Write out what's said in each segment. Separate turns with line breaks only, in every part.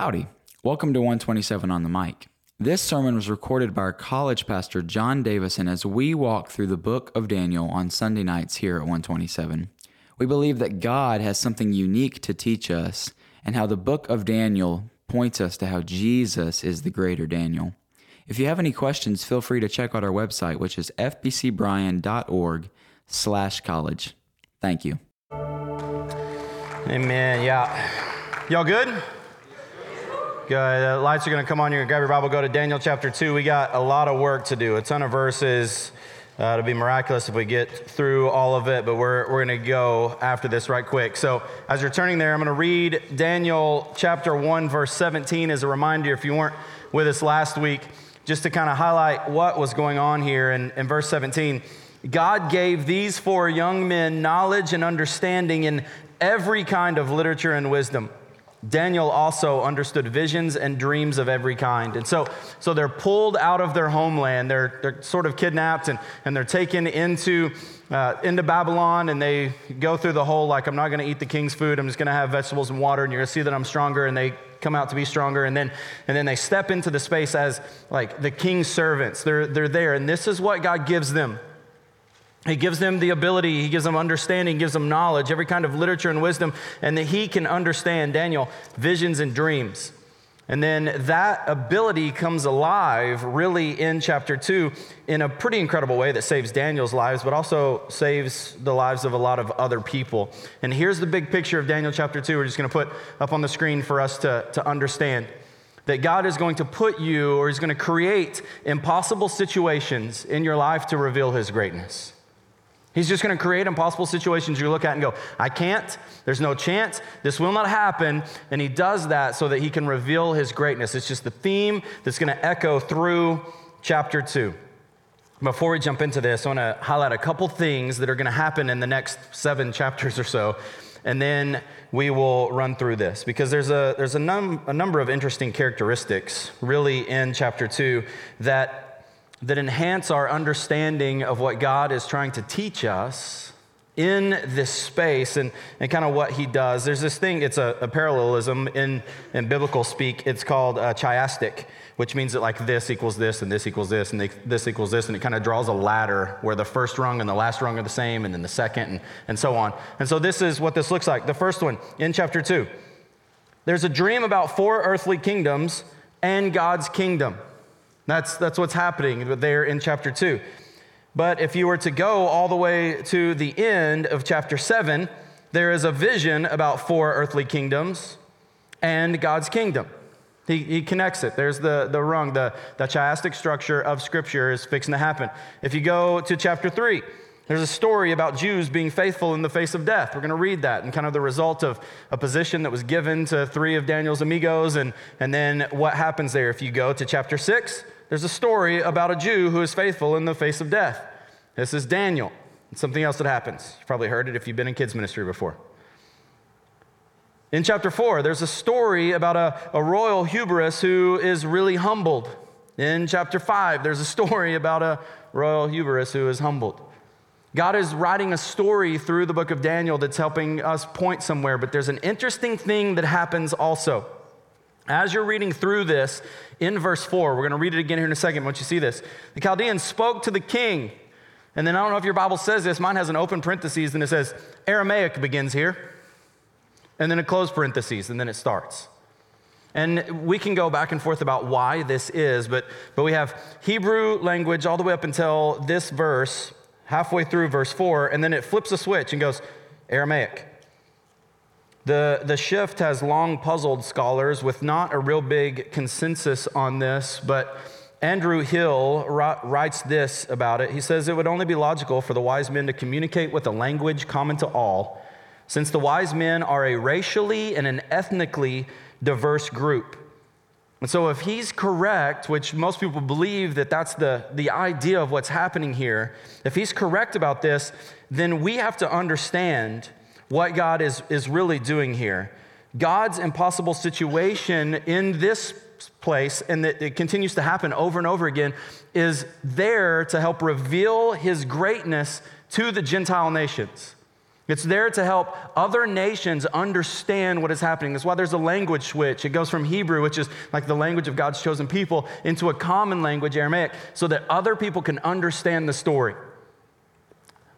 Howdy. Welcome to 127 on the mic. This sermon was recorded by our college pastor, John Davison, as we walk through the book of Daniel on Sunday nights here at 127. We believe that God has something unique to teach us and how the book of Daniel points us to how Jesus is the greater Daniel. If you have any questions, feel free to check out our website, which is fbcbryan.org slash college. Thank you.
Amen. Yeah. Y'all good? Uh, lights are going to come on. You're going to grab your Bible, go to Daniel chapter 2. We got a lot of work to do, a ton of verses. Uh, it'll be miraculous if we get through all of it, but we're, we're going to go after this right quick. So, as you're turning there, I'm going to read Daniel chapter 1, verse 17 as a reminder if you weren't with us last week, just to kind of highlight what was going on here in, in verse 17. God gave these four young men knowledge and understanding in every kind of literature and wisdom. Daniel also understood visions and dreams of every kind. And so, so they're pulled out of their homeland. They're, they're sort of kidnapped and, and they're taken into, uh, into Babylon and they go through the whole like, I'm not going to eat the king's food. I'm just going to have vegetables and water and you're going to see that I'm stronger. And they come out to be stronger. And then, and then they step into the space as like the king's servants. They're, they're there. And this is what God gives them. He gives them the ability, he gives them understanding, gives them knowledge, every kind of literature and wisdom, and that he can understand, Daniel, visions and dreams. And then that ability comes alive really in chapter two in a pretty incredible way that saves Daniel's lives, but also saves the lives of a lot of other people. And here's the big picture of Daniel chapter two. We're just going to put up on the screen for us to, to understand that God is going to put you or he's going to create impossible situations in your life to reveal his greatness. He's just going to create impossible situations you look at and go, I can't, there's no chance, this will not happen. And he does that so that he can reveal his greatness. It's just the theme that's going to echo through chapter two. Before we jump into this, I want to highlight a couple things that are going to happen in the next seven chapters or so. And then we will run through this because there's a, there's a, num- a number of interesting characteristics really in chapter two that that enhance our understanding of what God is trying to teach us in this space and, and kind of what he does. There's this thing, it's a, a parallelism in, in biblical speak. It's called uh, chiastic, which means that like this equals this and this equals this and this equals this. And it kind of draws a ladder where the first rung and the last rung are the same and then the second and, and so on. And so this is what this looks like. The first one in chapter two. There's a dream about four earthly kingdoms and God's kingdom. That's, that's what's happening there in chapter 2. But if you were to go all the way to the end of chapter 7, there is a vision about four earthly kingdoms and God's kingdom. He, he connects it. There's the, the rung, the, the chiastic structure of Scripture is fixing to happen. If you go to chapter 3, there's a story about Jews being faithful in the face of death. We're going to read that and kind of the result of a position that was given to three of Daniel's amigos and, and then what happens there. If you go to chapter 6, there's a story about a Jew who is faithful in the face of death. This is Daniel. It's something else that happens. You've probably heard it if you've been in kids' ministry before. In chapter 4, there's a story about a, a royal hubris who is really humbled. In chapter 5, there's a story about a royal hubris who is humbled. God is writing a story through the book of Daniel that's helping us point somewhere, but there's an interesting thing that happens also. As you're reading through this in verse 4, we're going to read it again here in a second once you see this. The Chaldeans spoke to the king. And then I don't know if your Bible says this, mine has an open parentheses and it says Aramaic begins here. And then a closed parentheses and then it starts. And we can go back and forth about why this is, but, but we have Hebrew language all the way up until this verse, halfway through verse 4, and then it flips a switch and goes Aramaic. The, the shift has long puzzled scholars with not a real big consensus on this, but Andrew Hill writes this about it. He says it would only be logical for the wise men to communicate with a language common to all, since the wise men are a racially and an ethnically diverse group. And so, if he's correct, which most people believe that that's the, the idea of what's happening here, if he's correct about this, then we have to understand what God is, is really doing here. God's impossible situation in this place, and that it continues to happen over and over again, is there to help reveal his greatness to the Gentile nations. It's there to help other nations understand what is happening. That's why there's a language switch. It goes from Hebrew, which is like the language of God's chosen people, into a common language, Aramaic, so that other people can understand the story.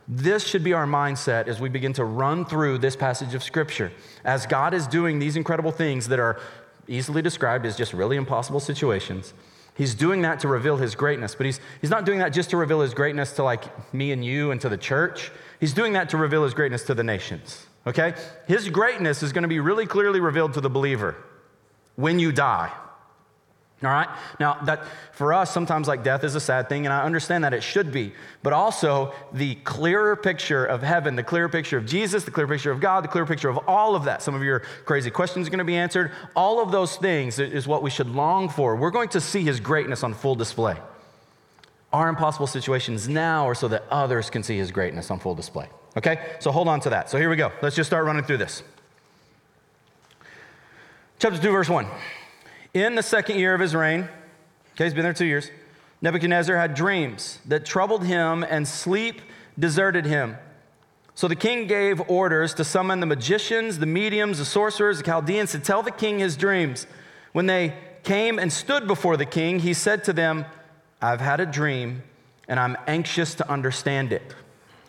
This should be our mindset as we begin to run through this passage of Scripture. As God is doing these incredible things that are easily described as just really impossible situations, He's doing that to reveal His greatness. But He's, he's not doing that just to reveal His greatness to like me and you and to the church. He's doing that to reveal his greatness to the nations, okay? His greatness is going to be really clearly revealed to the believer when you die. All right? Now, that for us, sometimes like death is a sad thing, and I understand that it should be. But also, the clearer picture of heaven, the clearer picture of Jesus, the clearer picture of God, the clearer picture of all of that. Some of your crazy questions are going to be answered. All of those things is what we should long for. We're going to see his greatness on full display. Our impossible situations now are so that others can see his greatness on full display. Okay? So hold on to that. So here we go. Let's just start running through this. Chapter 2, verse 1. In the second year of his reign, okay, he's been there two years, Nebuchadnezzar had dreams that troubled him, and sleep deserted him. So the king gave orders to summon the magicians, the mediums, the sorcerers, the Chaldeans to tell the king his dreams. When they came and stood before the king, he said to them, I've had a dream and I'm anxious to understand it.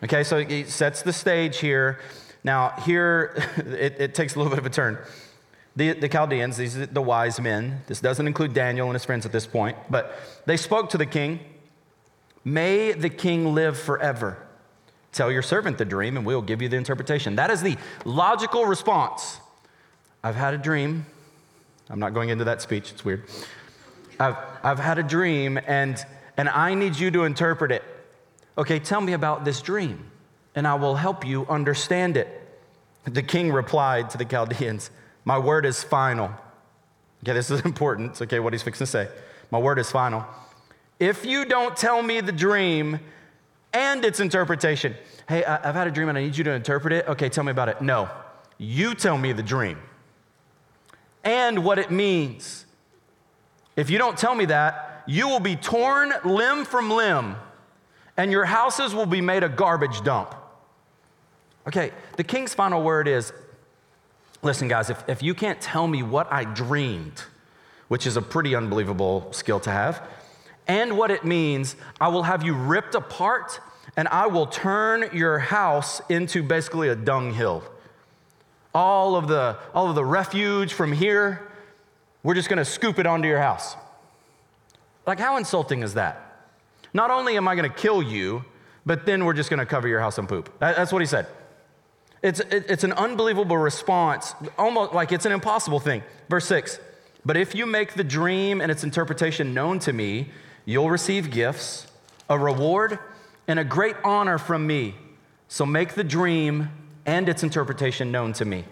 Okay, so he sets the stage here. Now, here it, it takes a little bit of a turn. The, the Chaldeans, these are the wise men. This doesn't include Daniel and his friends at this point, but they spoke to the king May the king live forever. Tell your servant the dream, and we'll give you the interpretation. That is the logical response. I've had a dream. I'm not going into that speech, it's weird. I've, I've had a dream and, and I need you to interpret it. Okay, tell me about this dream and I will help you understand it. The king replied to the Chaldeans, My word is final. Okay, this is important. It's okay what he's fixing to say. My word is final. If you don't tell me the dream and its interpretation, hey, I've had a dream and I need you to interpret it. Okay, tell me about it. No, you tell me the dream and what it means if you don't tell me that, you will be torn limb from limb, and your houses will be made a garbage dump. Okay, the king's final word is listen, guys, if, if you can't tell me what I dreamed, which is a pretty unbelievable skill to have, and what it means, I will have you ripped apart and I will turn your house into basically a dunghill. All of the, all of the refuge from here we're just gonna scoop it onto your house. Like, how insulting is that? Not only am I gonna kill you, but then we're just gonna cover your house in poop. That's what he said. It's, it's an unbelievable response, almost like it's an impossible thing. Verse six, but if you make the dream and its interpretation known to me, you'll receive gifts, a reward, and a great honor from me. So make the dream and its interpretation known to me.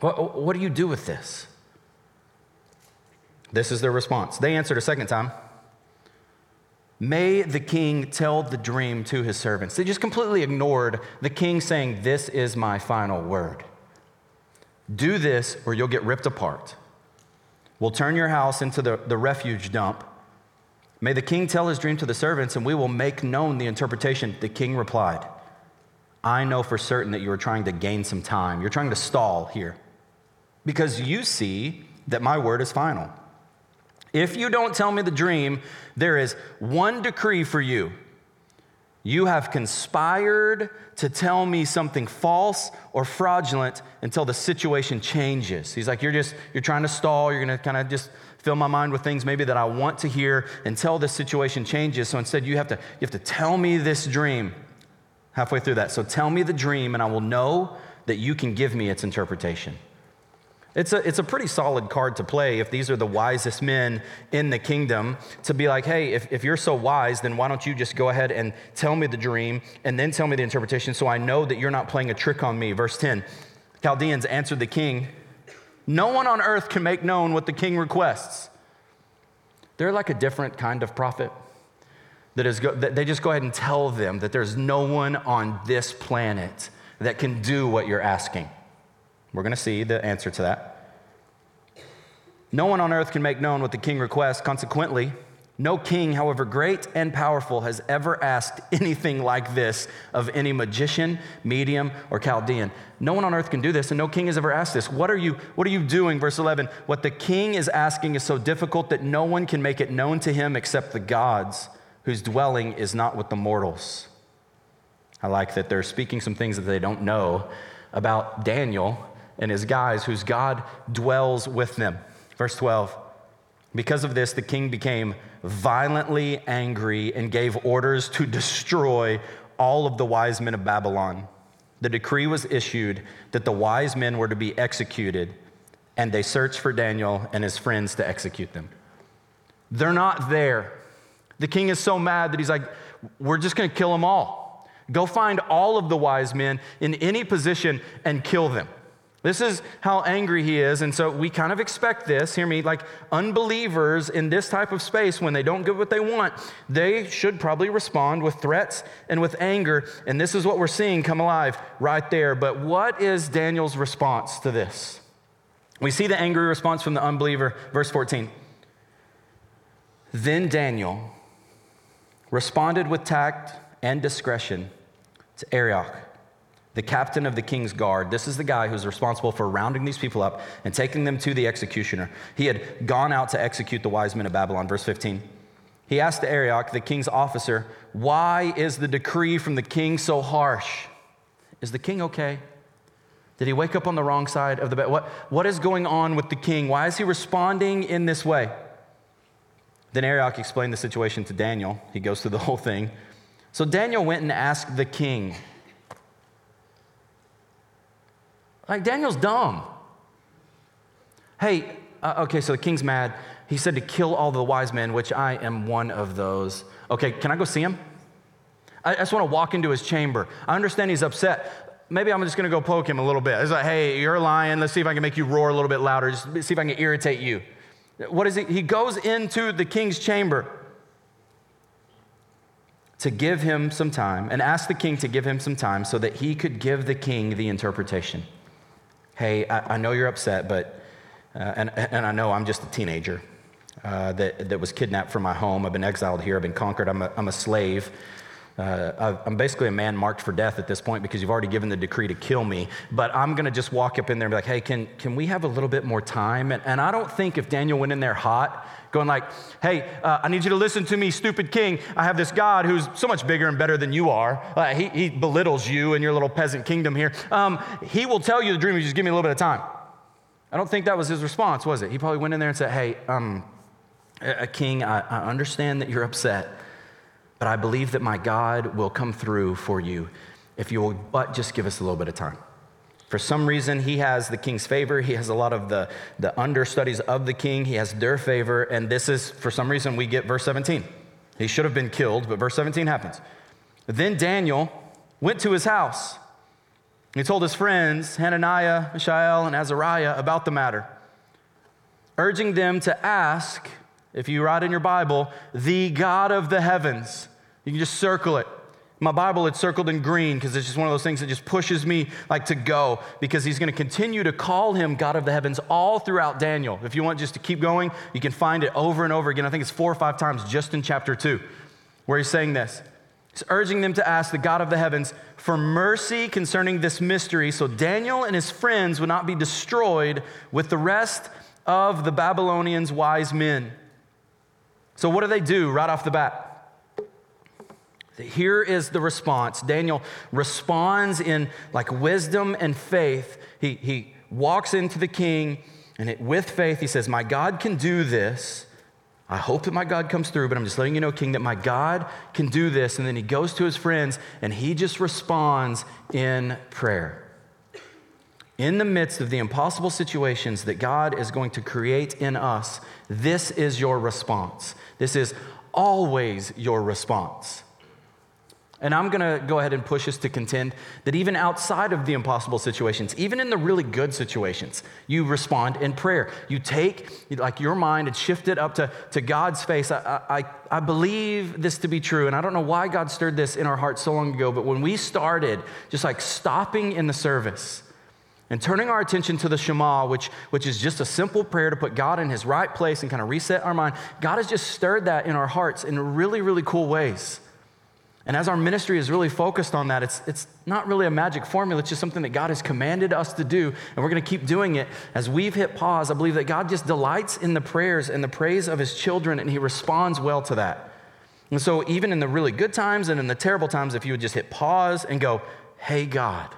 What, what do you do with this? This is their response. They answered a second time May the king tell the dream to his servants. They just completely ignored the king saying, This is my final word. Do this or you'll get ripped apart. We'll turn your house into the, the refuge dump. May the king tell his dream to the servants, and we will make known the interpretation. The king replied, I know for certain that you are trying to gain some time. You're trying to stall here because you see that my word is final. If you don't tell me the dream, there is one decree for you. You have conspired to tell me something false or fraudulent until the situation changes. He's like, You're just, you're trying to stall. You're going to kind of just fill my mind with things maybe that I want to hear until the situation changes. So instead, you have to, you have to tell me this dream halfway through that. So tell me the dream, and I will know that you can give me its interpretation. It's a, it's a pretty solid card to play if these are the wisest men in the kingdom to be like, hey, if, if you're so wise, then why don't you just go ahead and tell me the dream and then tell me the interpretation so I know that you're not playing a trick on me. Verse 10 Chaldeans answered the king, No one on earth can make known what the king requests. They're like a different kind of prophet. That is, go, that they just go ahead and tell them that there's no one on this planet that can do what you're asking. We're going to see the answer to that. No one on earth can make known what the king requests. Consequently, No king, however great and powerful, has ever asked anything like this of any magician, medium, or Chaldean. No one on earth can do this, and no king has ever asked this. What are you, what are you doing? Verse 11. What the king is asking is so difficult that no one can make it known to him except the gods, whose dwelling is not with the mortals. I like that they're speaking some things that they don't know about Daniel and his guys, whose God dwells with them. Verse 12. Because of this, the king became violently angry and gave orders to destroy all of the wise men of Babylon. The decree was issued that the wise men were to be executed, and they searched for Daniel and his friends to execute them. They're not there. The king is so mad that he's like, We're just going to kill them all. Go find all of the wise men in any position and kill them. This is how angry he is. And so we kind of expect this. Hear me, like unbelievers in this type of space, when they don't get what they want, they should probably respond with threats and with anger. And this is what we're seeing come alive right there. But what is Daniel's response to this? We see the angry response from the unbeliever, verse 14. Then Daniel responded with tact and discretion to Arioch the captain of the king's guard. This is the guy who's responsible for rounding these people up and taking them to the executioner. He had gone out to execute the wise men of Babylon. Verse 15. He asked Arioch, the king's officer, Why is the decree from the king so harsh? Is the king okay? Did he wake up on the wrong side of the bed? What, what is going on with the king? Why is he responding in this way? Then Arioch explained the situation to Daniel. He goes through the whole thing. So Daniel went and asked the king, Like, Daniel's dumb. Hey, uh, okay, so the king's mad. He said to kill all the wise men, which I am one of those. Okay, can I go see him? I just want to walk into his chamber. I understand he's upset. Maybe I'm just going to go poke him a little bit. It's like, hey, you're lying. Let's see if I can make you roar a little bit louder. Just see if I can irritate you. What is he? He goes into the king's chamber to give him some time and ask the king to give him some time so that he could give the king the interpretation hey, I, I know you're upset, but, uh, and, and I know I'm just a teenager uh, that, that was kidnapped from my home. I've been exiled here, I've been conquered, I'm a, I'm a slave. Uh, I'm basically a man marked for death at this point because you've already given the decree to kill me. But I'm going to just walk up in there and be like, hey, can, can we have a little bit more time? And, and I don't think if Daniel went in there hot, going like, hey, uh, I need you to listen to me, stupid king. I have this God who's so much bigger and better than you are. Uh, he, he, belittles you and your little peasant kingdom here. Um, he will tell you the dream, you just give me a little bit of time. I don't think that was his response, was it? He probably went in there and said, hey, um, a king, I, I understand that you're upset. But I believe that my God will come through for you if you will but just give us a little bit of time. For some reason, he has the king's favor. He has a lot of the, the understudies of the king. He has their favor. And this is, for some reason, we get verse 17. He should have been killed, but verse 17 happens. Then Daniel went to his house. He told his friends, Hananiah, Mishael, and Azariah, about the matter, urging them to ask if you write in your Bible, the God of the heavens, you can just circle it. My Bible, it's circled in green because it's just one of those things that just pushes me like to go because he's going to continue to call him God of the heavens all throughout Daniel. If you want just to keep going, you can find it over and over again. I think it's four or five times just in chapter two where he's saying this. He's urging them to ask the God of the heavens for mercy concerning this mystery so Daniel and his friends would not be destroyed with the rest of the Babylonians' wise men. So, what do they do right off the bat? Here is the response. Daniel responds in like wisdom and faith. He, he walks into the king and it, with faith, he says, My God can do this. I hope that my God comes through, but I'm just letting you know, King, that my God can do this. And then he goes to his friends and he just responds in prayer. In the midst of the impossible situations that God is going to create in us, this is your response. This is always your response. And I'm going to go ahead and push us to contend that even outside of the impossible situations, even in the really good situations, you respond in prayer. You take like your mind and shift it up to, to God's face. I, I, I believe this to be true. And I don't know why God stirred this in our hearts so long ago, but when we started just like stopping in the service and turning our attention to the Shema, which, which is just a simple prayer to put God in his right place and kind of reset our mind, God has just stirred that in our hearts in really, really cool ways. And as our ministry is really focused on that, it's, it's not really a magic formula. It's just something that God has commanded us to do, and we're going to keep doing it. As we've hit pause, I believe that God just delights in the prayers and the praise of his children, and he responds well to that. And so, even in the really good times and in the terrible times, if you would just hit pause and go, Hey, God,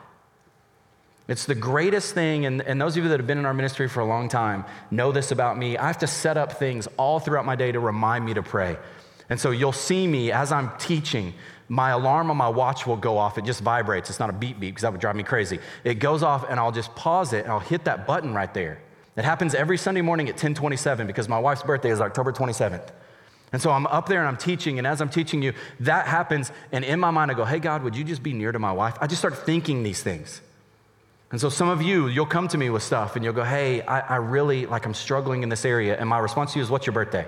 it's the greatest thing, and, and those of you that have been in our ministry for a long time know this about me. I have to set up things all throughout my day to remind me to pray. And so you'll see me as I'm teaching, my alarm on my watch will go off. It just vibrates. It's not a beep beep because that would drive me crazy. It goes off and I'll just pause it and I'll hit that button right there. It happens every Sunday morning at 1027 because my wife's birthday is October 27th. And so I'm up there and I'm teaching, and as I'm teaching you, that happens. And in my mind, I go, Hey, God, would you just be near to my wife? I just start thinking these things. And so some of you, you'll come to me with stuff and you'll go, Hey, I, I really, like, I'm struggling in this area. And my response to you is, What's your birthday?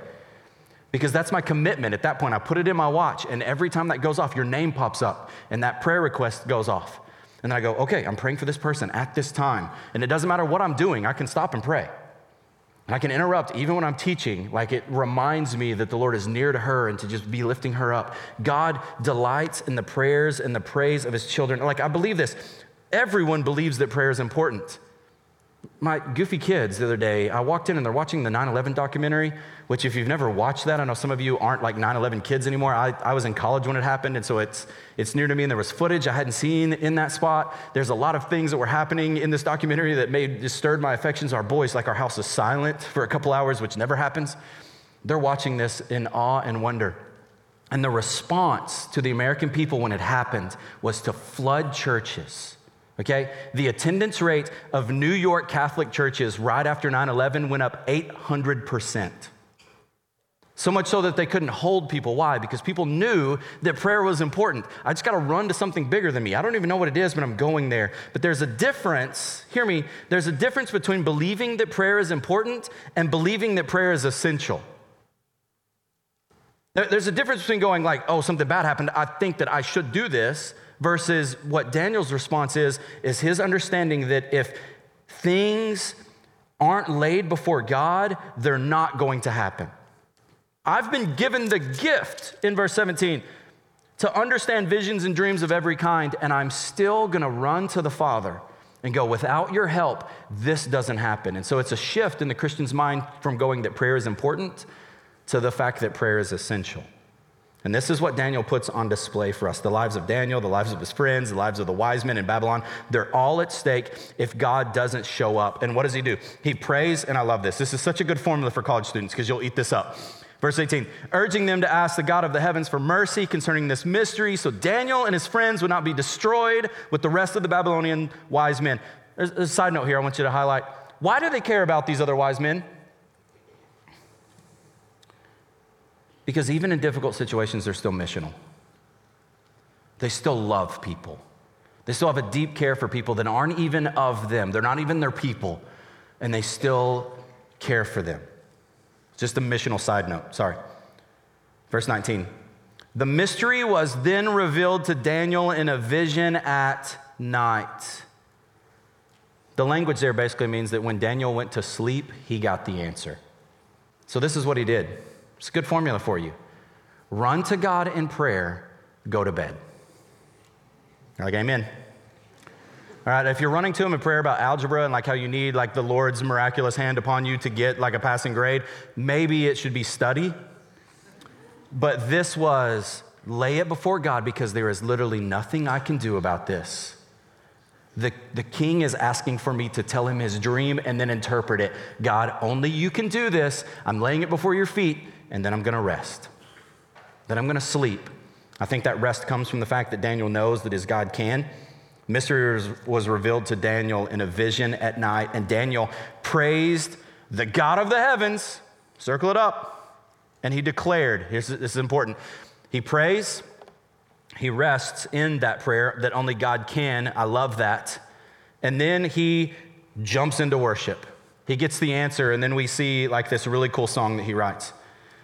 Because that's my commitment. At that point, I put it in my watch, and every time that goes off, your name pops up, and that prayer request goes off. And then I go, okay, I'm praying for this person at this time. And it doesn't matter what I'm doing, I can stop and pray. And I can interrupt even when I'm teaching, like it reminds me that the Lord is near to her and to just be lifting her up. God delights in the prayers and the praise of his children. Like, I believe this. Everyone believes that prayer is important my goofy kids the other day, I walked in and they're watching the 9 11 documentary, which, if you've never watched that, I know some of you aren't like 9 11 kids anymore. I, I was in college when it happened, and so it's, it's near to me, and there was footage I hadn't seen in that spot. There's a lot of things that were happening in this documentary that made, just stirred my affections. Our boys, like our house is silent for a couple hours, which never happens. They're watching this in awe and wonder. And the response to the American people when it happened was to flood churches Okay? The attendance rate of New York Catholic churches right after 9 11 went up 800%. So much so that they couldn't hold people. Why? Because people knew that prayer was important. I just got to run to something bigger than me. I don't even know what it is, but I'm going there. But there's a difference, hear me, there's a difference between believing that prayer is important and believing that prayer is essential. There's a difference between going like, oh, something bad happened. I think that I should do this versus what Daniel's response is, is his understanding that if things aren't laid before God, they're not going to happen. I've been given the gift in verse 17 to understand visions and dreams of every kind, and I'm still gonna run to the Father and go, without your help, this doesn't happen. And so it's a shift in the Christian's mind from going that prayer is important to the fact that prayer is essential. And this is what Daniel puts on display for us. The lives of Daniel, the lives of his friends, the lives of the wise men in Babylon, they're all at stake if God doesn't show up. And what does he do? He prays, and I love this. This is such a good formula for college students because you'll eat this up. Verse 18, urging them to ask the God of the heavens for mercy concerning this mystery so Daniel and his friends would not be destroyed with the rest of the Babylonian wise men. There's a side note here I want you to highlight. Why do they care about these other wise men? Because even in difficult situations, they're still missional. They still love people. They still have a deep care for people that aren't even of them. They're not even their people, and they still care for them. Just a missional side note, sorry. Verse 19. The mystery was then revealed to Daniel in a vision at night. The language there basically means that when Daniel went to sleep, he got the answer. So, this is what he did. It's a good formula for you. Run to God in prayer, go to bed. You're like, Amen. All right, if you're running to him in prayer about algebra and like how you need like the Lord's miraculous hand upon you to get like a passing grade, maybe it should be study. But this was lay it before God because there is literally nothing I can do about this. The, the king is asking for me to tell him his dream and then interpret it. God, only you can do this. I'm laying it before your feet and then I'm going to rest. Then I'm going to sleep. I think that rest comes from the fact that Daniel knows that his God can. Mystery was revealed to Daniel in a vision at night, and Daniel praised the God of the heavens. Circle it up. And he declared, here's, this is important. He prays, he rests in that prayer that only God can. I love that. And then he jumps into worship. He gets the answer, and then we see like this really cool song that he writes.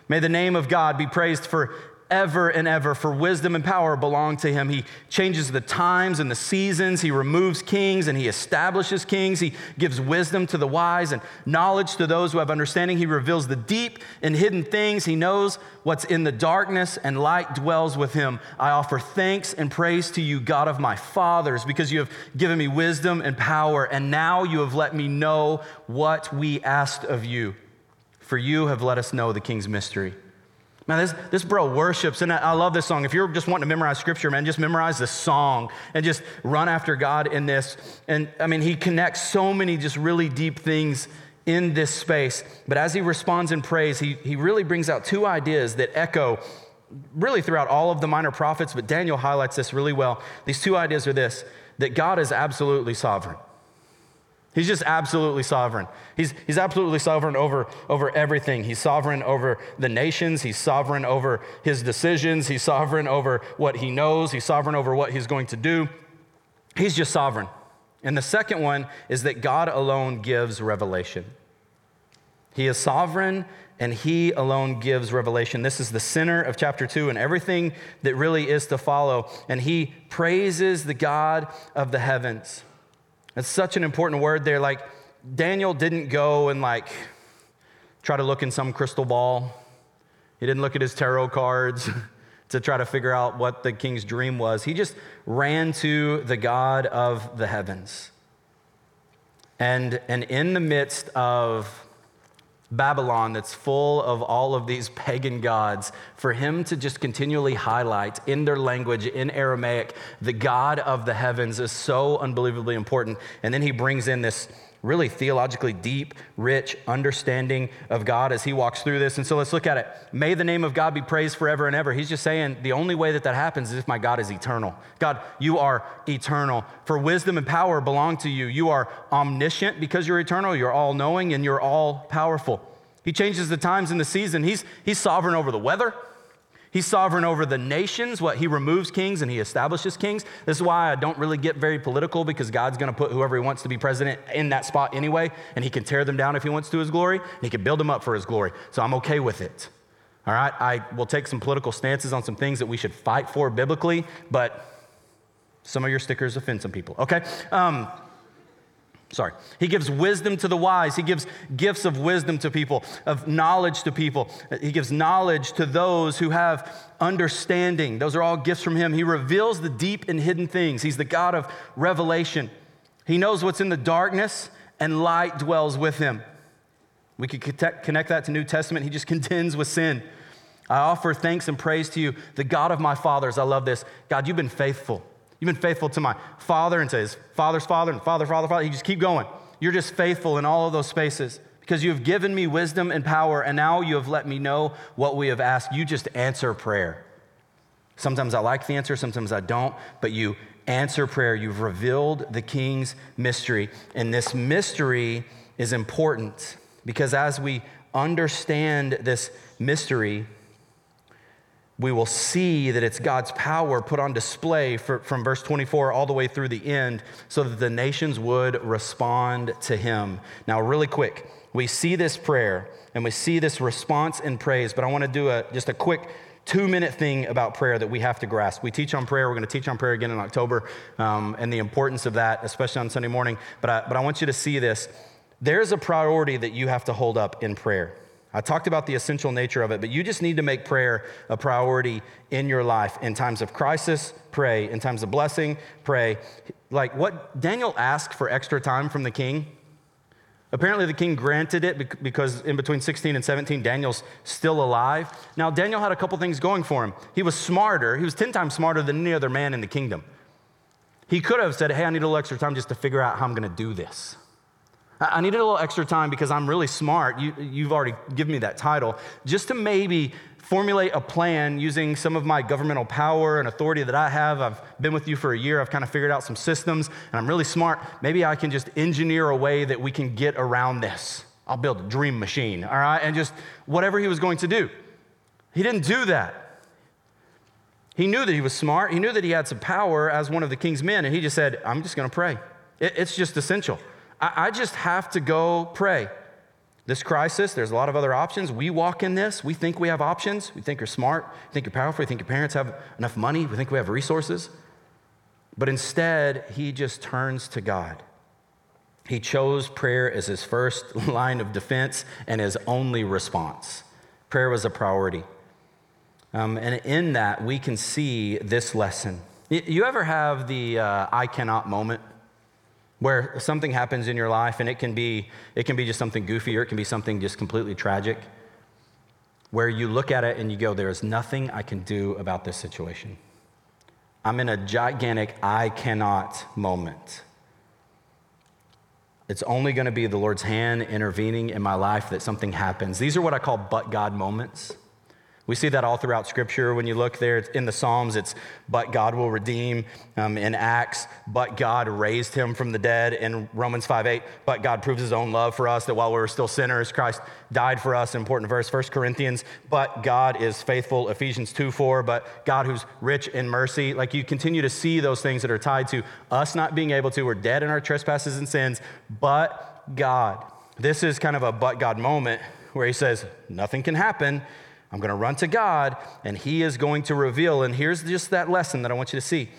May the name of God be praised for ever and ever, for wisdom and power belong to him. He changes the times and the seasons. He removes kings and he establishes kings. He gives wisdom to the wise and knowledge to those who have understanding. He reveals the deep and hidden things. He knows what's in the darkness, and light dwells with him. I offer thanks and praise to you, God of my fathers, because you have given me wisdom and power, and now you have let me know what we asked of you. For you have let us know the king's mystery Man, this, this bro worships, and I love this song. If you're just wanting to memorize scripture, man, just memorize this song and just run after God in this. And I mean, he connects so many just really deep things in this space. But as he responds in praise, he, he really brings out two ideas that echo really throughout all of the minor prophets, but Daniel highlights this really well. These two ideas are this that God is absolutely sovereign. He's just absolutely sovereign. He's, he's absolutely sovereign over, over everything. He's sovereign over the nations. He's sovereign over his decisions. He's sovereign over what he knows. He's sovereign over what he's going to do. He's just sovereign. And the second one is that God alone gives revelation. He is sovereign and he alone gives revelation. This is the center of chapter 2 and everything that really is to follow. And he praises the God of the heavens. It's such an important word there. Like, Daniel didn't go and like try to look in some crystal ball. He didn't look at his tarot cards to try to figure out what the king's dream was. He just ran to the God of the heavens. And, and in the midst of Babylon that's full of all of these pagan gods, for him to just continually highlight in their language, in Aramaic, the God of the heavens is so unbelievably important. And then he brings in this really theologically deep, rich understanding of God as he walks through this. And so let's look at it. May the name of God be praised forever and ever. He's just saying the only way that that happens is if my God is eternal. God, you are eternal. For wisdom and power belong to you. You are omniscient because you're eternal, you're all knowing, and you're all powerful. He changes the times and the season. He's, he's sovereign over the weather. He's sovereign over the nations, what he removes kings and he establishes kings. This is why I don't really get very political because God's going to put whoever he wants to be president in that spot anyway, and he can tear them down if he wants to his glory, and he can build them up for his glory. So I'm okay with it. All right, I will take some political stances on some things that we should fight for biblically, but some of your stickers offend some people. Okay. Um, Sorry. He gives wisdom to the wise. He gives gifts of wisdom to people, of knowledge to people. He gives knowledge to those who have understanding. Those are all gifts from him. He reveals the deep and hidden things. He's the God of revelation. He knows what's in the darkness, and light dwells with him. We could connect that to New Testament. He just contends with sin. I offer thanks and praise to you, the God of my fathers. I love this. God, you've been faithful. You've been faithful to my father and to his father's father and father, father, father. You just keep going. You're just faithful in all of those spaces because you have given me wisdom and power, and now you have let me know what we have asked. You just answer prayer. Sometimes I like the answer, sometimes I don't, but you answer prayer. You've revealed the king's mystery. And this mystery is important because as we understand this mystery, we will see that it's God's power put on display for, from verse 24 all the way through the end so that the nations would respond to him. Now, really quick, we see this prayer and we see this response in praise, but I want to do a, just a quick two minute thing about prayer that we have to grasp. We teach on prayer. We're going to teach on prayer again in October um, and the importance of that, especially on Sunday morning. But I, but I want you to see this. There's a priority that you have to hold up in prayer. I talked about the essential nature of it, but you just need to make prayer a priority in your life. In times of crisis, pray. In times of blessing, pray. Like what Daniel asked for extra time from the king. Apparently, the king granted it because in between 16 and 17, Daniel's still alive. Now, Daniel had a couple things going for him. He was smarter, he was 10 times smarter than any other man in the kingdom. He could have said, Hey, I need a little extra time just to figure out how I'm going to do this. I needed a little extra time because I'm really smart. You, you've already given me that title. Just to maybe formulate a plan using some of my governmental power and authority that I have. I've been with you for a year. I've kind of figured out some systems and I'm really smart. Maybe I can just engineer a way that we can get around this. I'll build a dream machine, all right? And just whatever he was going to do. He didn't do that. He knew that he was smart. He knew that he had some power as one of the king's men. And he just said, I'm just going to pray. It, it's just essential. I, I just have to go pray. This crisis, there's a lot of other options. We walk in this, we think we have options. We think you're smart, we think you're powerful, we think your parents have enough money, we think we have resources. But instead, he just turns to God. He chose prayer as his first line of defense and his only response. Prayer was a priority. Um, and in that, we can see this lesson. You ever have the uh, I cannot moment? Where something happens in your life and it can be it can be just something goofy or it can be something just completely tragic where you look at it and you go there is nothing i can do about this situation. I'm in a gigantic i cannot moment. It's only going to be the lord's hand intervening in my life that something happens. These are what i call but god moments we see that all throughout Scripture. When you look there in the Psalms, it's but God will redeem. Um, in Acts, but God raised him from the dead. In Romans 5 8, but God proves his own love for us that while we were still sinners, Christ died for us. Important verse. 1 Corinthians, but God is faithful. Ephesians 2 4, but God who's rich in mercy. Like you continue to see those things that are tied to us not being able to. We're dead in our trespasses and sins, but God. This is kind of a but God moment where he says, nothing can happen I'm going to run to God, and He is going to reveal. And here's just that lesson that I want you to see.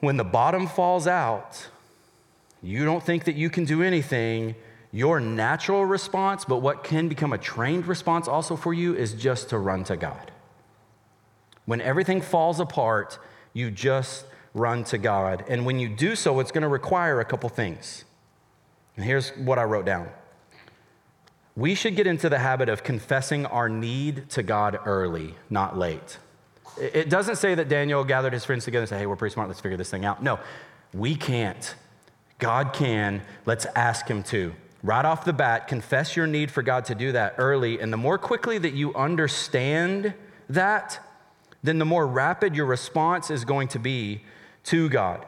When the bottom falls out, you don't think that you can do anything. Your natural response, but what can become a trained response also for you, is just to run to God. When everything falls apart, you just run to God. And when you do so, it's going to require a couple things. And here's what I wrote down we should get into the habit of confessing our need to God early, not late. It doesn't say that Daniel gathered his friends together and said, hey, we're pretty smart, let's figure this thing out. No, we can't. God can. Let's ask him to. Right off the bat, confess your need for God to do that early. And the more quickly that you understand that, then the more rapid your response is going to be to God.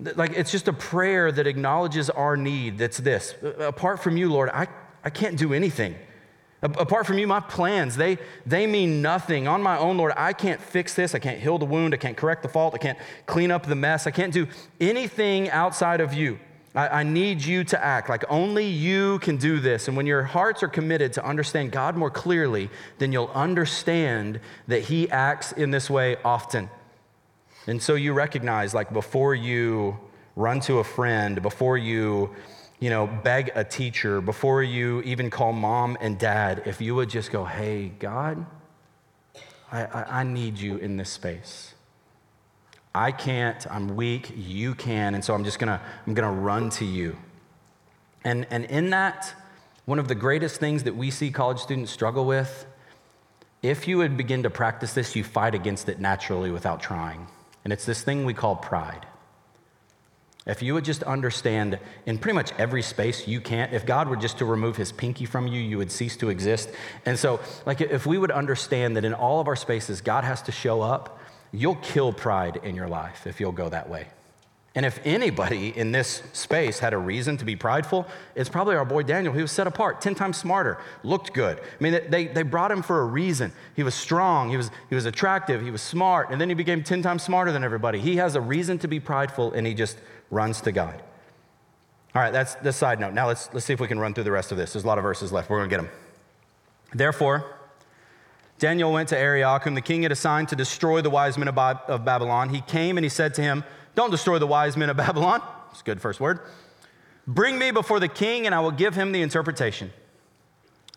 Like it's just a prayer that acknowledges our need. That's this. Apart from you, Lord, I, I can't do anything. Apart from you, my plans, they, they mean nothing. On my own, Lord, I can't fix this. I can't heal the wound. I can't correct the fault. I can't clean up the mess. I can't do anything outside of you. I, I need you to act like only you can do this. And when your hearts are committed to understand God more clearly, then you'll understand that He acts in this way often. And so you recognize, like, before you run to a friend, before you, you know, beg a teacher, before you even call mom and dad, if you would just go, hey, God, I, I, I need you in this space. I can't, I'm weak, you can, and so I'm just gonna, I'm gonna run to you. And, and in that, one of the greatest things that we see college students struggle with, if you would begin to practice this, you fight against it naturally without trying. And it's this thing we call pride. If you would just understand in pretty much every space you can't, if God were just to remove his pinky from you, you would cease to exist. And so, like, if we would understand that in all of our spaces, God has to show up, you'll kill pride in your life if you'll go that way. And if anybody in this space had a reason to be prideful, it's probably our boy Daniel. He was set apart, 10 times smarter, looked good. I mean, they, they brought him for a reason. He was strong, he was, he was attractive, he was smart, and then he became 10 times smarter than everybody. He has a reason to be prideful, and he just runs to God. All right, that's the side note. Now let's, let's see if we can run through the rest of this. There's a lot of verses left. We're going to get them. Therefore, Daniel went to Arioch, whom the king had assigned to destroy the wise men of Babylon. He came and he said to him, don't destroy the wise men of Babylon. It's a good first word. Bring me before the king, and I will give him the interpretation.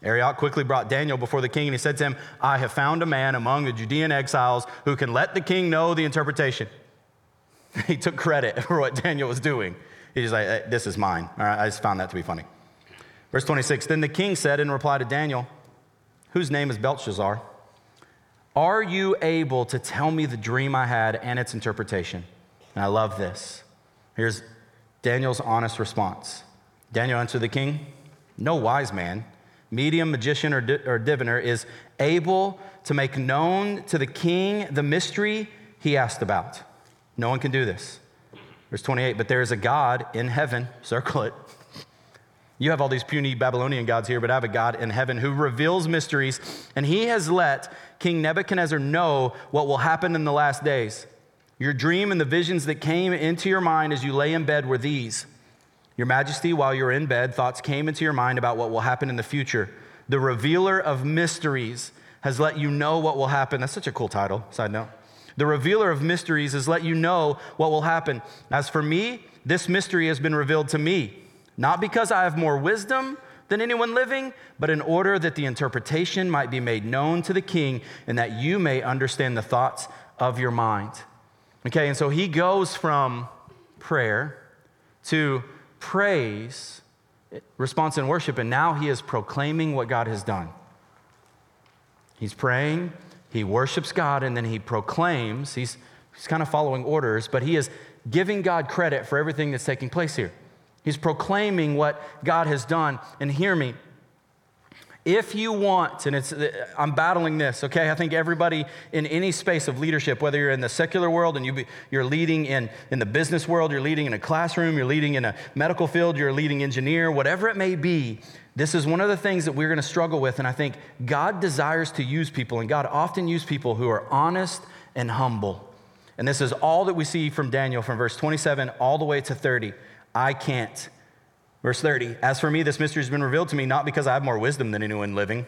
Arioch quickly brought Daniel before the king, and he said to him, I have found a man among the Judean exiles who can let the king know the interpretation. He took credit for what Daniel was doing. He's like, This is mine. I just found that to be funny. Verse 26 Then the king said in reply to Daniel, whose name is Belshazzar, Are you able to tell me the dream I had and its interpretation? And I love this. Here's Daniel's honest response Daniel answered the king, No wise man, medium, magician, or, di- or diviner is able to make known to the king the mystery he asked about. No one can do this. Verse 28 But there is a God in heaven, circle it. You have all these puny Babylonian gods here, but I have a God in heaven who reveals mysteries, and he has let King Nebuchadnezzar know what will happen in the last days. Your dream and the visions that came into your mind as you lay in bed were these Your Majesty, while you were in bed, thoughts came into your mind about what will happen in the future. The revealer of mysteries has let you know what will happen. That's such a cool title, side note. The revealer of mysteries has let you know what will happen. As for me, this mystery has been revealed to me, not because I have more wisdom than anyone living, but in order that the interpretation might be made known to the king and that you may understand the thoughts of your mind. Okay, and so he goes from prayer to praise, response and worship, and now he is proclaiming what God has done. He's praying, he worships God, and then he proclaims. He's, he's kind of following orders, but he is giving God credit for everything that's taking place here. He's proclaiming what God has done. And hear me, if you want, and it's, I'm battling this, okay? I think everybody in any space of leadership, whether you're in the secular world and you be, you're leading in, in the business world, you're leading in a classroom, you're leading in a medical field, you're a leading engineer, whatever it may be, this is one of the things that we're going to struggle with. And I think God desires to use people, and God often uses people who are honest and humble. And this is all that we see from Daniel from verse 27 all the way to 30. I can't Verse 30 As for me, this mystery has been revealed to me not because I have more wisdom than anyone living.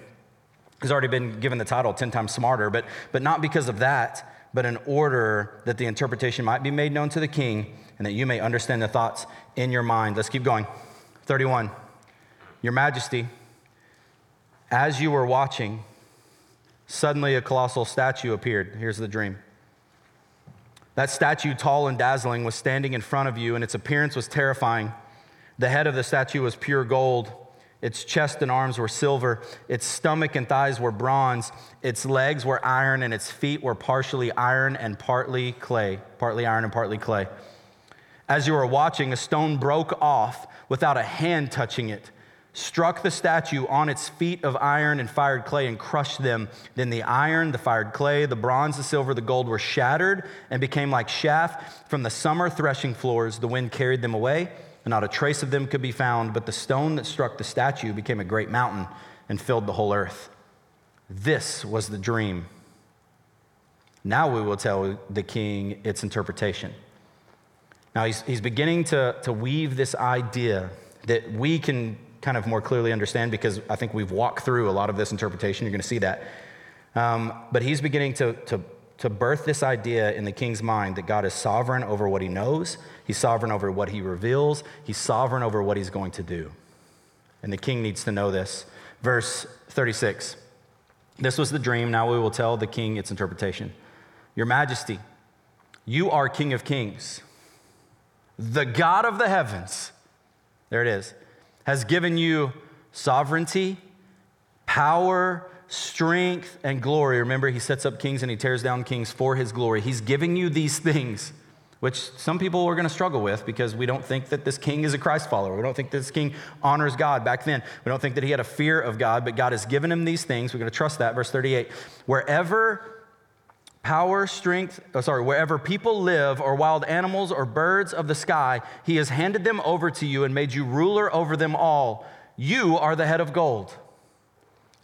He's already been given the title 10 times smarter, but, but not because of that, but in order that the interpretation might be made known to the king and that you may understand the thoughts in your mind. Let's keep going. 31. Your Majesty, as you were watching, suddenly a colossal statue appeared. Here's the dream. That statue, tall and dazzling, was standing in front of you, and its appearance was terrifying. The head of the statue was pure gold. Its chest and arms were silver. Its stomach and thighs were bronze. Its legs were iron, and its feet were partially iron and partly clay. Partly iron and partly clay. As you were watching, a stone broke off without a hand touching it, struck the statue on its feet of iron and fired clay, and crushed them. Then the iron, the fired clay, the bronze, the silver, the gold were shattered and became like chaff from the summer threshing floors. The wind carried them away not a trace of them could be found, but the stone that struck the statue became a great mountain and filled the whole earth. This was the dream. Now we will tell the king its interpretation. Now he's, he's beginning to, to weave this idea that we can kind of more clearly understand because I think we've walked through a lot of this interpretation. You're going to see that. Um, but he's beginning to, to to birth this idea in the king's mind that God is sovereign over what he knows, he's sovereign over what he reveals, he's sovereign over what he's going to do. And the king needs to know this. Verse 36 This was the dream. Now we will tell the king its interpretation. Your majesty, you are king of kings. The God of the heavens, there it is, has given you sovereignty, power, strength, and glory. Remember, he sets up kings and he tears down kings for his glory. He's giving you these things, which some people are going to struggle with because we don't think that this king is a Christ follower. We don't think this king honors God back then. We don't think that he had a fear of God, but God has given him these things. We're going to trust that. Verse 38 Wherever power, strength, oh, sorry, wherever people live or wild animals or birds of the sky, he has handed them over to you and made you ruler over them all. You are the head of gold.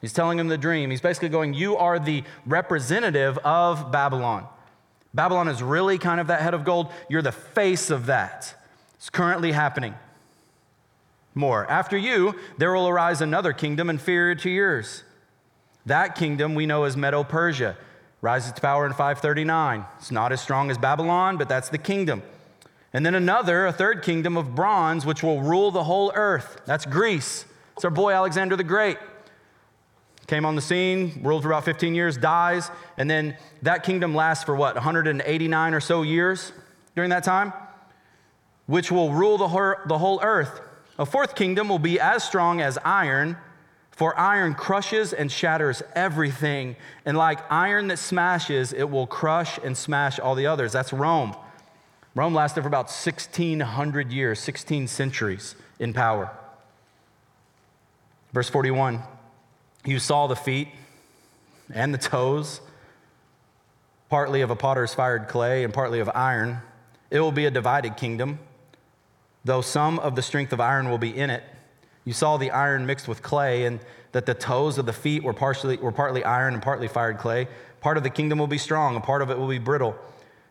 He's telling him the dream. He's basically going, You are the representative of Babylon. Babylon is really kind of that head of gold. You're the face of that. It's currently happening. More. After you, there will arise another kingdom inferior to yours. That kingdom we know as Medo Persia. Rises to power in 539. It's not as strong as Babylon, but that's the kingdom. And then another, a third kingdom of bronze, which will rule the whole earth. That's Greece. It's our boy Alexander the Great came on the scene, ruled for about 15 years, dies, and then that kingdom lasts for what, 189 or so years during that time, which will rule the whole, the whole earth. A fourth kingdom will be as strong as iron, for iron crushes and shatters everything. And like iron that smashes, it will crush and smash all the others. That's Rome. Rome lasted for about 1,600 years, 16 centuries in power. Verse 41 you saw the feet and the toes, partly of a potter's fired clay and partly of iron. It will be a divided kingdom, though some of the strength of iron will be in it. You saw the iron mixed with clay, and that the toes of the feet were, partially, were partly iron and partly fired clay. Part of the kingdom will be strong, and part of it will be brittle.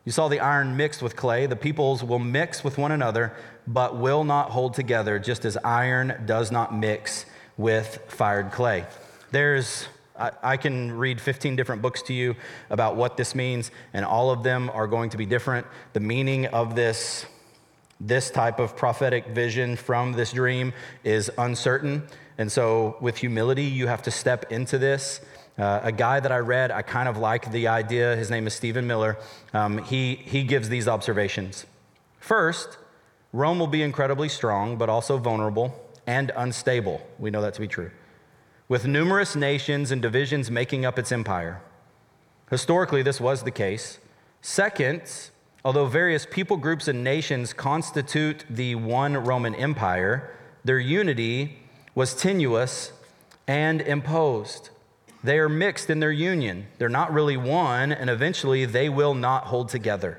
You saw the iron mixed with clay. The peoples will mix with one another, but will not hold together, just as iron does not mix with fired clay. There's I, can read 15 different books to you about what this means, and all of them are going to be different. The meaning of this, this type of prophetic vision from this dream is uncertain. And so, with humility, you have to step into this. Uh, a guy that I read, I kind of like the idea. His name is Stephen Miller. Um, he, he gives these observations. First, Rome will be incredibly strong, but also vulnerable and unstable. We know that to be true with numerous nations and divisions making up its empire. Historically, this was the case. Second, although various people groups and nations constitute the one Roman Empire, their unity was tenuous and imposed. They are mixed in their union. They're not really one, and eventually they will not hold together.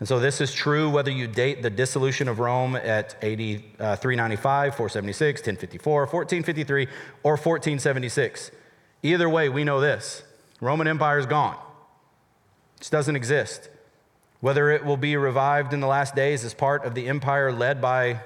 And so this is true whether you date the dissolution of Rome at AD uh, 395, 476, 1054, 1453, or 1476. Either way, we know this Roman Empire is gone. It doesn't exist. Whether it will be revived in the last days as part of the empire led by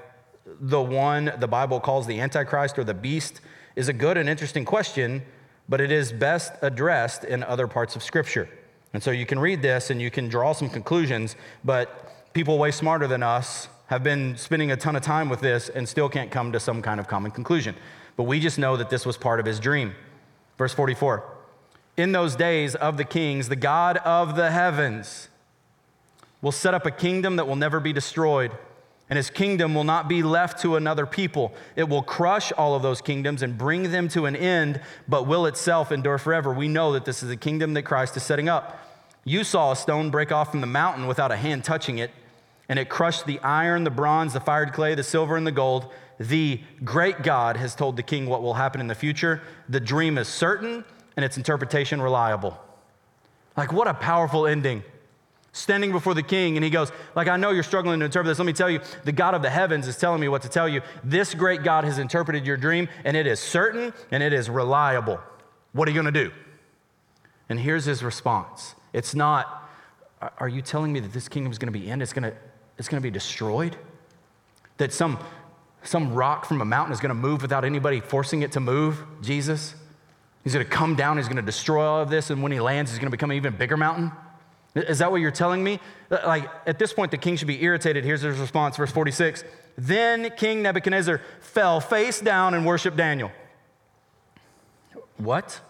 the one the Bible calls the Antichrist or the beast is a good and interesting question, but it is best addressed in other parts of Scripture. And so you can read this and you can draw some conclusions, but people way smarter than us have been spending a ton of time with this and still can't come to some kind of common conclusion. But we just know that this was part of his dream. Verse 44 In those days of the kings, the God of the heavens will set up a kingdom that will never be destroyed and his kingdom will not be left to another people. It will crush all of those kingdoms and bring them to an end, but will itself endure forever. We know that this is a kingdom that Christ is setting up. You saw a stone break off from the mountain without a hand touching it, and it crushed the iron, the bronze, the fired clay, the silver, and the gold. The great God has told the king what will happen in the future. The dream is certain, and its interpretation reliable. Like, what a powerful ending standing before the king, and he goes, like, I know you're struggling to interpret this. Let me tell you, the God of the heavens is telling me what to tell you. This great God has interpreted your dream, and it is certain and it is reliable. What are you going to do? And here's his response. It's not, are you telling me that this kingdom is going to be in? It's going to, it's going to be destroyed? That some, some rock from a mountain is going to move without anybody forcing it to move? Jesus? He's going to come down, he's going to destroy all of this, and when he lands, he's going to become an even bigger mountain? Is that what you're telling me? Uh, like, at this point, the king should be irritated. Here's his response, verse 46. Then King Nebuchadnezzar fell face down and worshiped Daniel. What?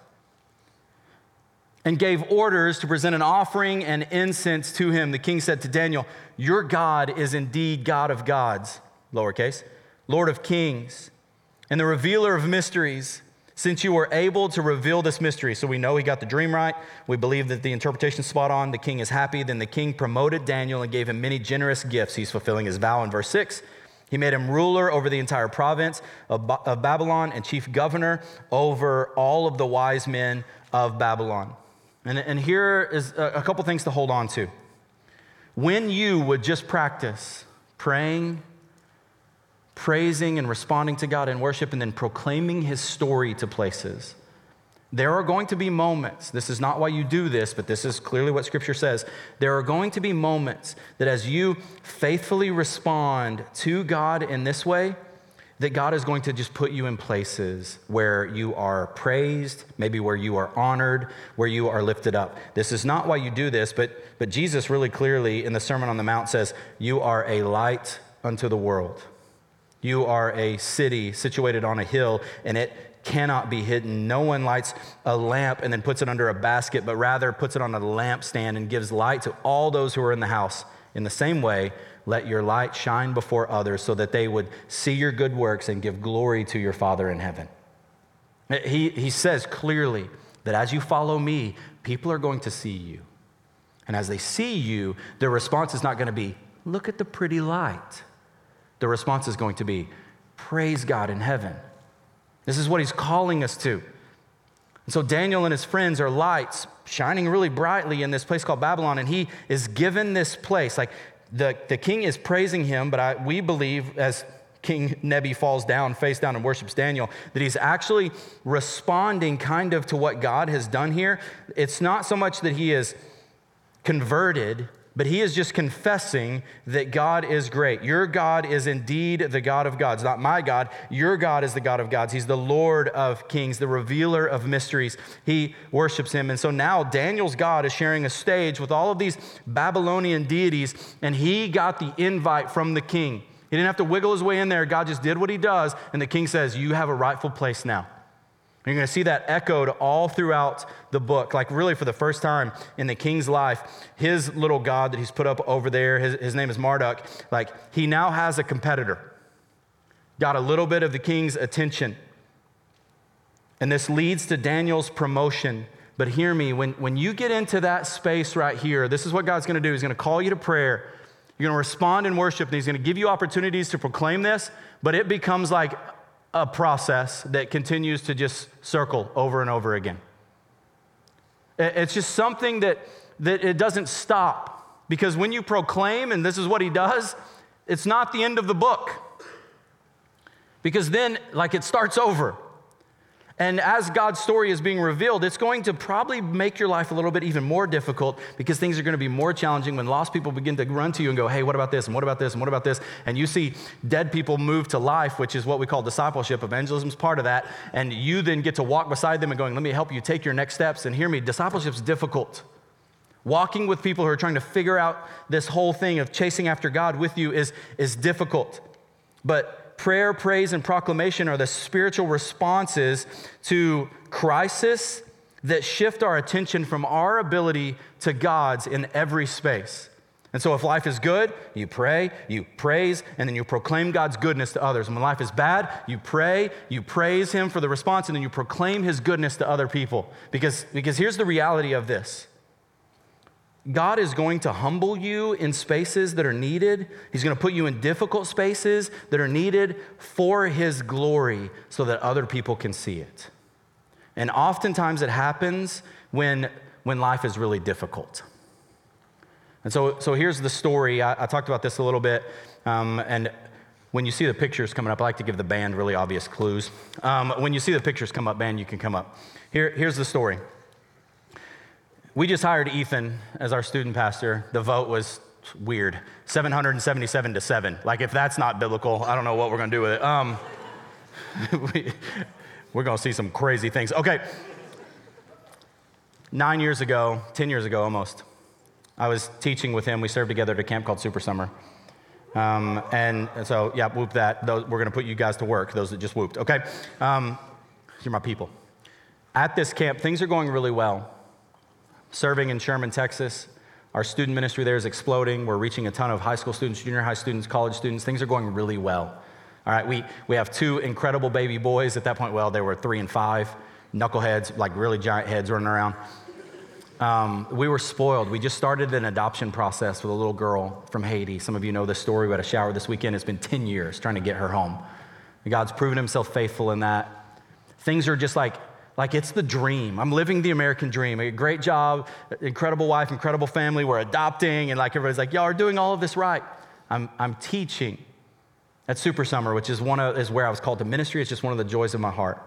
And gave orders to present an offering and incense to him. The king said to Daniel, Your God is indeed God of gods, lowercase, Lord of kings, and the revealer of mysteries since you were able to reveal this mystery, so we know he got the dream right, we believe that the interpretation spot on, the king is happy. Then the king promoted Daniel and gave him many generous gifts. He's fulfilling his vow in verse 6. He made him ruler over the entire province of, of Babylon and chief governor over all of the wise men of Babylon. And, and here is a, a couple things to hold on to. When you would just practice praying, praising and responding to God in worship, and then proclaiming his story to places. There are going to be moments, this is not why you do this, but this is clearly what Scripture says. There are going to be moments that as you faithfully respond to God in this way, that God is going to just put you in places where you are praised, maybe where you are honored, where you are lifted up. This is not why you do this, but, but Jesus really clearly in the Sermon on the Mount says, You are a light unto the world. You are a city situated on a hill, and it cannot be hidden. No one lights a lamp and then puts it under a basket, but rather puts it on a lampstand and gives light to all those who are in the house. In the same way, let your light shine before others so that they would see your good works and give glory to your Father in heaven. He, he says clearly that as you follow me, people are going to see you. And as they see you, their response is not going to be, look at the pretty light the response is going to be, Praise God in heaven. This is what he's calling us to. And so Daniel and his friends are lights shining really brightly in this place called Babylon, and he is given this place. Like the, the king is praising him, but I, we believe as King Nebi falls down, face down, and worships Daniel, that he's actually responding kind of to what God has done here. It's not so much that he is converted, but he is just confessing that God is great. Your God is indeed the God of gods, not my God. Your God is the God of gods. He's the Lord of kings, the revealer of mysteries. He worships him. And so now Daniel's God is sharing a stage with all of these Babylonian deities, and he got the invite from the king. He didn't have to wiggle his way in there. God just did what he does, and the king says, You have a rightful place now. You're going to see that echoed all throughout the book. Like, really, for the first time in the king's life, his little god that he's put up over there, his, his name is Marduk, like, he now has a competitor. Got a little bit of the king's attention. And this leads to Daniel's promotion. But hear me, when, when you get into that space right here, this is what God's going to do. He's going to call you to prayer. You're going to respond in worship, and He's going to give you opportunities to proclaim this, but it becomes like a process that continues to just circle over and over again. It's just something that, that it doesn't stop because when you proclaim, and this is what he does, it's not the end of the book. Because then, like, it starts over. And as God's story is being revealed, it's going to probably make your life a little bit even more difficult because things are going to be more challenging when lost people begin to run to you and go, hey, what about this? And what about this? And what about this? And you see dead people move to life, which is what we call discipleship. Evangelism is part of that. And you then get to walk beside them and going, let me help you take your next steps. And hear me, discipleship is difficult. Walking with people who are trying to figure out this whole thing of chasing after God with you is, is difficult. But prayer, praise, and proclamation are the spiritual responses to crisis that shift our attention from our ability to God's in every space. And so, if life is good, you pray, you praise, and then you proclaim God's goodness to others. And when life is bad, you pray, you praise Him for the response, and then you proclaim His goodness to other people. Because, because here's the reality of this God is going to humble you in spaces that are needed. He's going to put you in difficult spaces that are needed for His glory so that other people can see it. And oftentimes it happens when, when life is really difficult. And so, so here's the story. I, I talked about this a little bit. Um, and when you see the pictures coming up, I like to give the band really obvious clues. Um, when you see the pictures come up, band, you can come up. Here, here's the story. We just hired Ethan as our student pastor. The vote was weird 777 to 7. Like, if that's not biblical, I don't know what we're going to do with it. Um, we, we're going to see some crazy things. Okay. Nine years ago, 10 years ago almost, I was teaching with him. We served together at a camp called Super Summer. Um, and so, yeah, whoop that. Those, we're going to put you guys to work, those that just whooped, okay? Um, you're my people. At this camp, things are going really well serving in Sherman, Texas. Our student ministry there is exploding. We're reaching a ton of high school students, junior high students, college students. Things are going really well. All right, we, we have two incredible baby boys. At that point, well, they were three and five, knuckleheads, like really giant heads running around. Um, we were spoiled. We just started an adoption process with a little girl from Haiti. Some of you know this story. We had a shower this weekend. It's been 10 years trying to get her home. God's proven himself faithful in that. Things are just like like it's the dream. I'm living the American dream. A great job, incredible wife, incredible family. We're adopting, and like everybody's like, y'all are doing all of this right. I'm, I'm teaching at Super Summer, which is, one of, is where I was called to ministry. It's just one of the joys of my heart.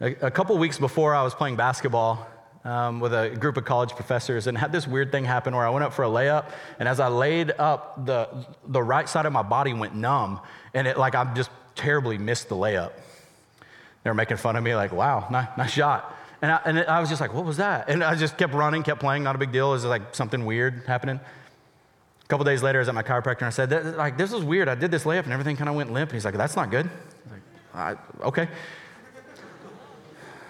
A, a couple weeks before, I was playing basketball um, with a group of college professors and had this weird thing happen where I went up for a layup, and as I laid up, the, the right side of my body went numb, and it like I just terribly missed the layup. They were making fun of me, like, wow, nice, nice shot. And I, and I was just like, what was that? And I just kept running, kept playing, not a big deal. It was like something weird happening. A couple days later, I was at my chiropractor and I said, like, this was weird. I did this layup and everything kind of went limp. And he's like, that's not good. Like, okay.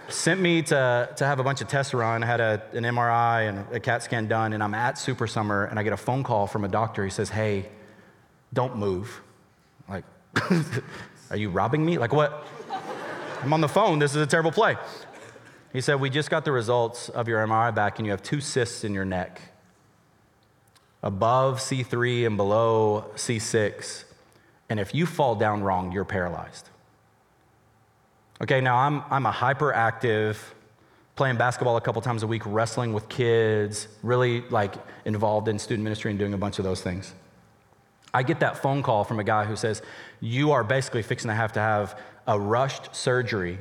Sent me to, to have a bunch of tests run. I had a, an MRI and a CAT scan done, and I'm at Super Summer, and I get a phone call from a doctor. He says, hey, don't move. Like, are you robbing me? Like, what? I'm on the phone. This is a terrible play. He said, We just got the results of your MRI back, and you have two cysts in your neck above C3 and below C6. And if you fall down wrong, you're paralyzed. Okay, now I'm, I'm a hyperactive, playing basketball a couple times a week, wrestling with kids, really like involved in student ministry and doing a bunch of those things. I get that phone call from a guy who says, You are basically fixing to have to have a rushed surgery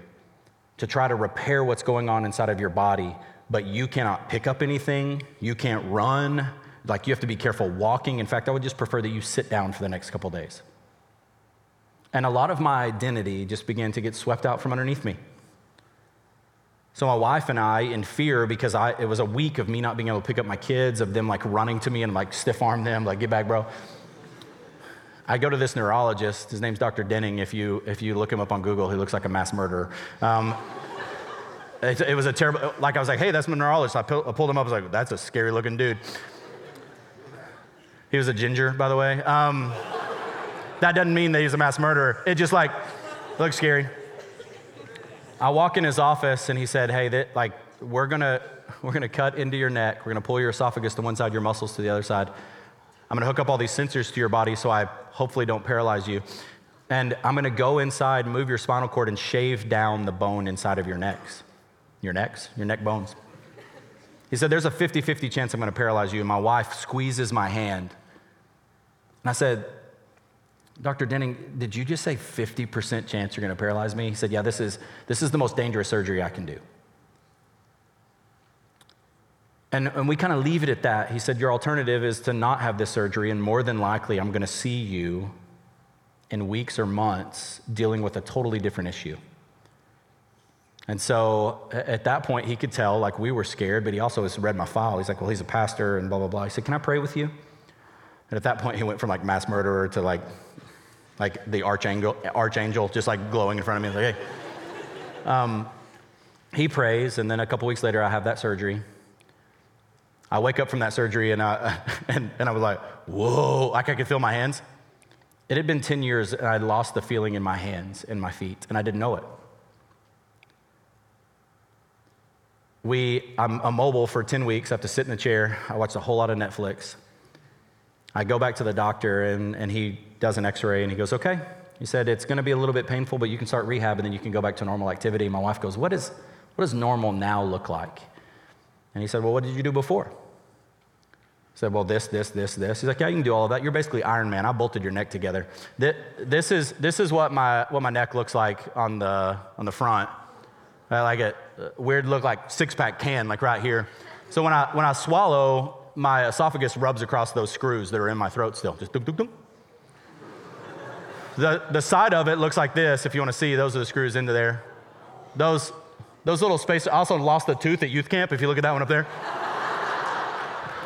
to try to repair what's going on inside of your body, but you cannot pick up anything, you can't run, Like you have to be careful walking. In fact, I would just prefer that you sit down for the next couple days. And a lot of my identity just began to get swept out from underneath me. So my wife and I, in fear, because I, it was a week of me not being able to pick up my kids, of them like running to me and like stiff arm them, like get back, bro. I go to this neurologist. His name's Dr. Denning. If you if you look him up on Google, he looks like a mass murderer. Um, it, it, was a terrible. Like I was like, hey, that's my neurologist. I, I pulled him up. I was like, that's a scary looking dude. He was a ginger, by the way. Um, that doesn't mean that he's a mass murderer. It just like looks scary. I walk in his office and he said, "Hey, that, like we're gonna we're gonna cut into your neck. We're gonna pull your esophagus to one side, your muscles to the other side. I'm gonna hook up all these sensors to your body so I hopefully don't paralyze you. And I'm gonna go inside, move your spinal cord, and shave down the bone inside of your necks, your necks, your neck bones." He said, There's a 50 50 chance I'm gonna paralyze you. And my wife squeezes my hand. And I said, Dr. Denning, did you just say 50% chance you're going to paralyze me? He said, Yeah, this is, this is the most dangerous surgery I can do. And, and we kind of leave it at that. He said, Your alternative is to not have this surgery, and more than likely, I'm going to see you in weeks or months dealing with a totally different issue. And so at that point, he could tell, like, we were scared, but he also has read my file. He's like, Well, he's a pastor, and blah, blah, blah. He said, Can I pray with you? And at that point, he went from like mass murderer to like like the archangel, archangel just like glowing in front of me. He's Like, hey. Um, he prays, and then a couple weeks later, I have that surgery. I wake up from that surgery, and I, and, and I was like, whoa, like I could feel my hands. It had been 10 years, and I lost the feeling in my hands and my feet, and I didn't know it. We, I'm immobile for 10 weeks. I have to sit in a chair. I watch a whole lot of Netflix. I go back to the doctor, and, and he does an x ray and he goes, Okay. He said, It's going to be a little bit painful, but you can start rehab and then you can go back to normal activity. My wife goes, What, is, what does normal now look like? And he said, Well, what did you do before? Said, Well, this, this, this, this. He's like, Yeah, you can do all of that. You're basically Iron Man. I bolted your neck together. This is, this is what, my, what my neck looks like on the, on the front. I like a uh, weird look like six pack can, like right here. So when I, when I swallow, my esophagus rubs across those screws that are in my throat still. Just dunk, dunk, dunk. The, the side of it looks like this, if you want to see. Those are the screws into there. Those, those little spaces. I also lost a tooth at youth camp, if you look at that one up there.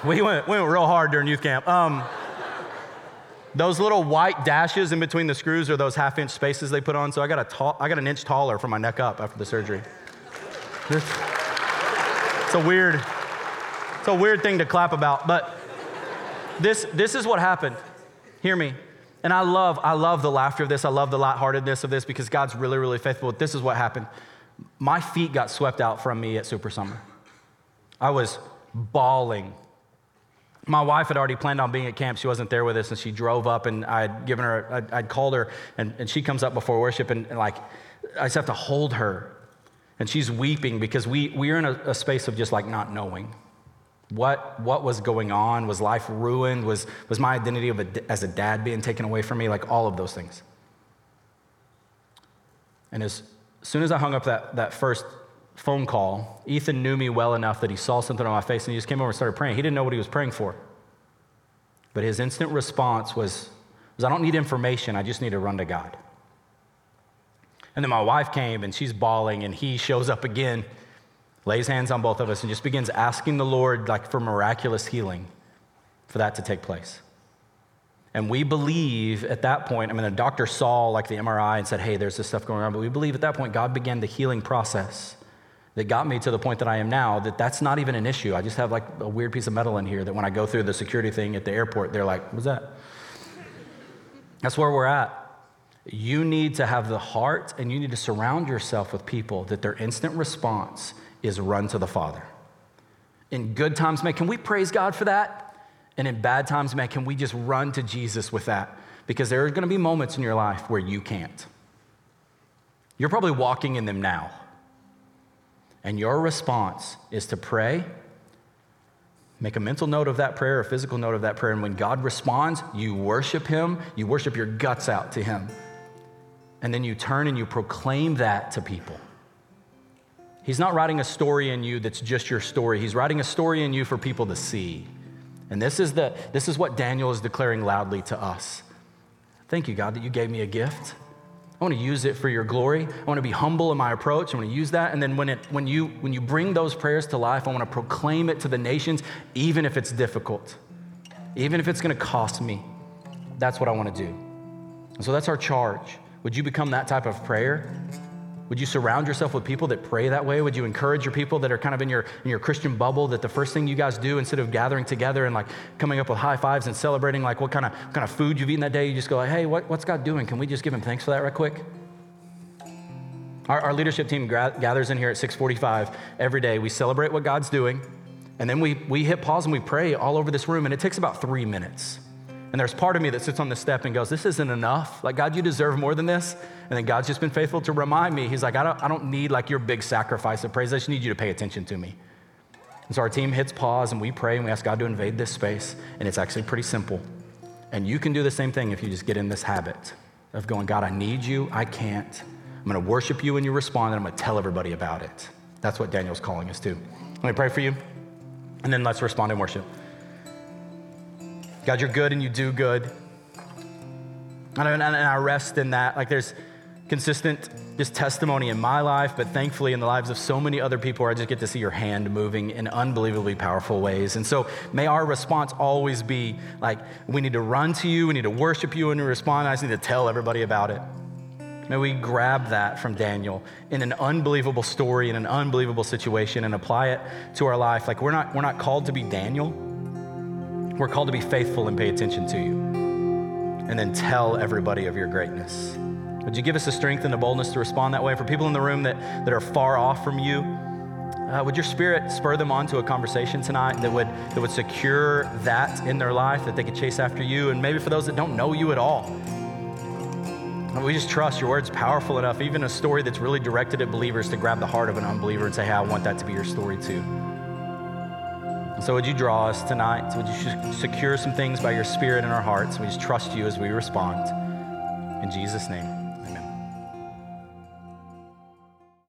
We, went, we went real hard during youth camp. Um, those little white dashes in between the screws are those half inch spaces they put on. So I got, a tall, I got an inch taller from my neck up after the surgery. It's, it's a weird, it's a weird thing to clap about, but this, this is what happened. Hear me. And I love, I love the laughter of this. I love the lightheartedness of this because God's really, really faithful. This is what happened. My feet got swept out from me at Super Summer. I was bawling. My wife had already planned on being at camp. She wasn't there with us, and she drove up, and I'd given her, I'd, I'd called her, and, and she comes up before worship, and, and, like, I just have to hold her. And she's weeping because we, we are in a, a space of just like not knowing. What, what was going on? Was life ruined? Was, was my identity of a, as a dad being taken away from me? Like all of those things. And as soon as I hung up that, that first phone call, Ethan knew me well enough that he saw something on my face and he just came over and started praying. He didn't know what he was praying for. But his instant response was, was I don't need information, I just need to run to God. And then my wife came and she's bawling and he shows up again lays hands on both of us and just begins asking the Lord like for miraculous healing for that to take place. And we believe at that point, I mean, the doctor saw like the MRI and said, hey, there's this stuff going on. But we believe at that point, God began the healing process that got me to the point that I am now, that that's not even an issue. I just have like a weird piece of metal in here that when I go through the security thing at the airport, they're like, what's that? That's where we're at. You need to have the heart and you need to surround yourself with people that their instant response is run to the Father. In good times, man, can we praise God for that? And in bad times, man, can we just run to Jesus with that? Because there are going to be moments in your life where you can't. You're probably walking in them now. And your response is to pray, make a mental note of that prayer, a physical note of that prayer. And when God responds, you worship Him, you worship your guts out to Him. And then you turn and you proclaim that to people. He's not writing a story in you that's just your story. He's writing a story in you for people to see. And this is, the, this is what Daniel is declaring loudly to us. Thank you, God, that you gave me a gift. I want to use it for your glory. I want to be humble in my approach. I want to use that. And then when, it, when, you, when you bring those prayers to life, I want to proclaim it to the nations, even if it's difficult, even if it's going to cost me. That's what I want to do. And so that's our charge. Would you become that type of prayer? Would you surround yourself with people that pray that way? Would you encourage your people that are kind of in your, in your Christian bubble that the first thing you guys do instead of gathering together and like coming up with high fives and celebrating like what kind of, what kind of food you've eaten that day, you just go like, hey, what, what's God doing? Can we just give him thanks for that right quick? Our, our leadership team gra- gathers in here at 645 every day. We celebrate what God's doing, and then we, we hit pause and we pray all over this room, and it takes about three minutes. And there's part of me that sits on the step and goes, This isn't enough. Like, God, you deserve more than this. And then God's just been faithful to remind me. He's like, I don't, I don't need like your big sacrifice of praise. I just need you to pay attention to me. And so our team hits pause and we pray and we ask God to invade this space. And it's actually pretty simple. And you can do the same thing if you just get in this habit of going, God, I need you. I can't. I'm going to worship you when you respond and I'm going to tell everybody about it. That's what Daniel's calling us to. Let me pray for you. And then let's respond in worship. God, you're good and you do good. And I rest in that. Like there's consistent just testimony in my life, but thankfully in the lives of so many other people I just get to see your hand moving in unbelievably powerful ways. And so may our response always be like, we need to run to you, we need to worship you, and we respond. I just need to tell everybody about it. May we grab that from Daniel in an unbelievable story, in an unbelievable situation, and apply it to our life. Like we're not, we're not called to be Daniel. We're called to be faithful and pay attention to you, and then tell everybody of your greatness. Would you give us the strength and the boldness to respond that way? For people in the room that, that are far off from you, uh, would your spirit spur them on to a conversation tonight that would, that would secure that in their life, that they could chase after you? And maybe for those that don't know you at all, we just trust your word's powerful enough, even a story that's really directed at believers, to grab the heart of an unbeliever and say, hey, I want that to be your story too. So, would you draw us tonight? Would you secure some things by your spirit in our hearts? We just trust you as we respond. In Jesus' name.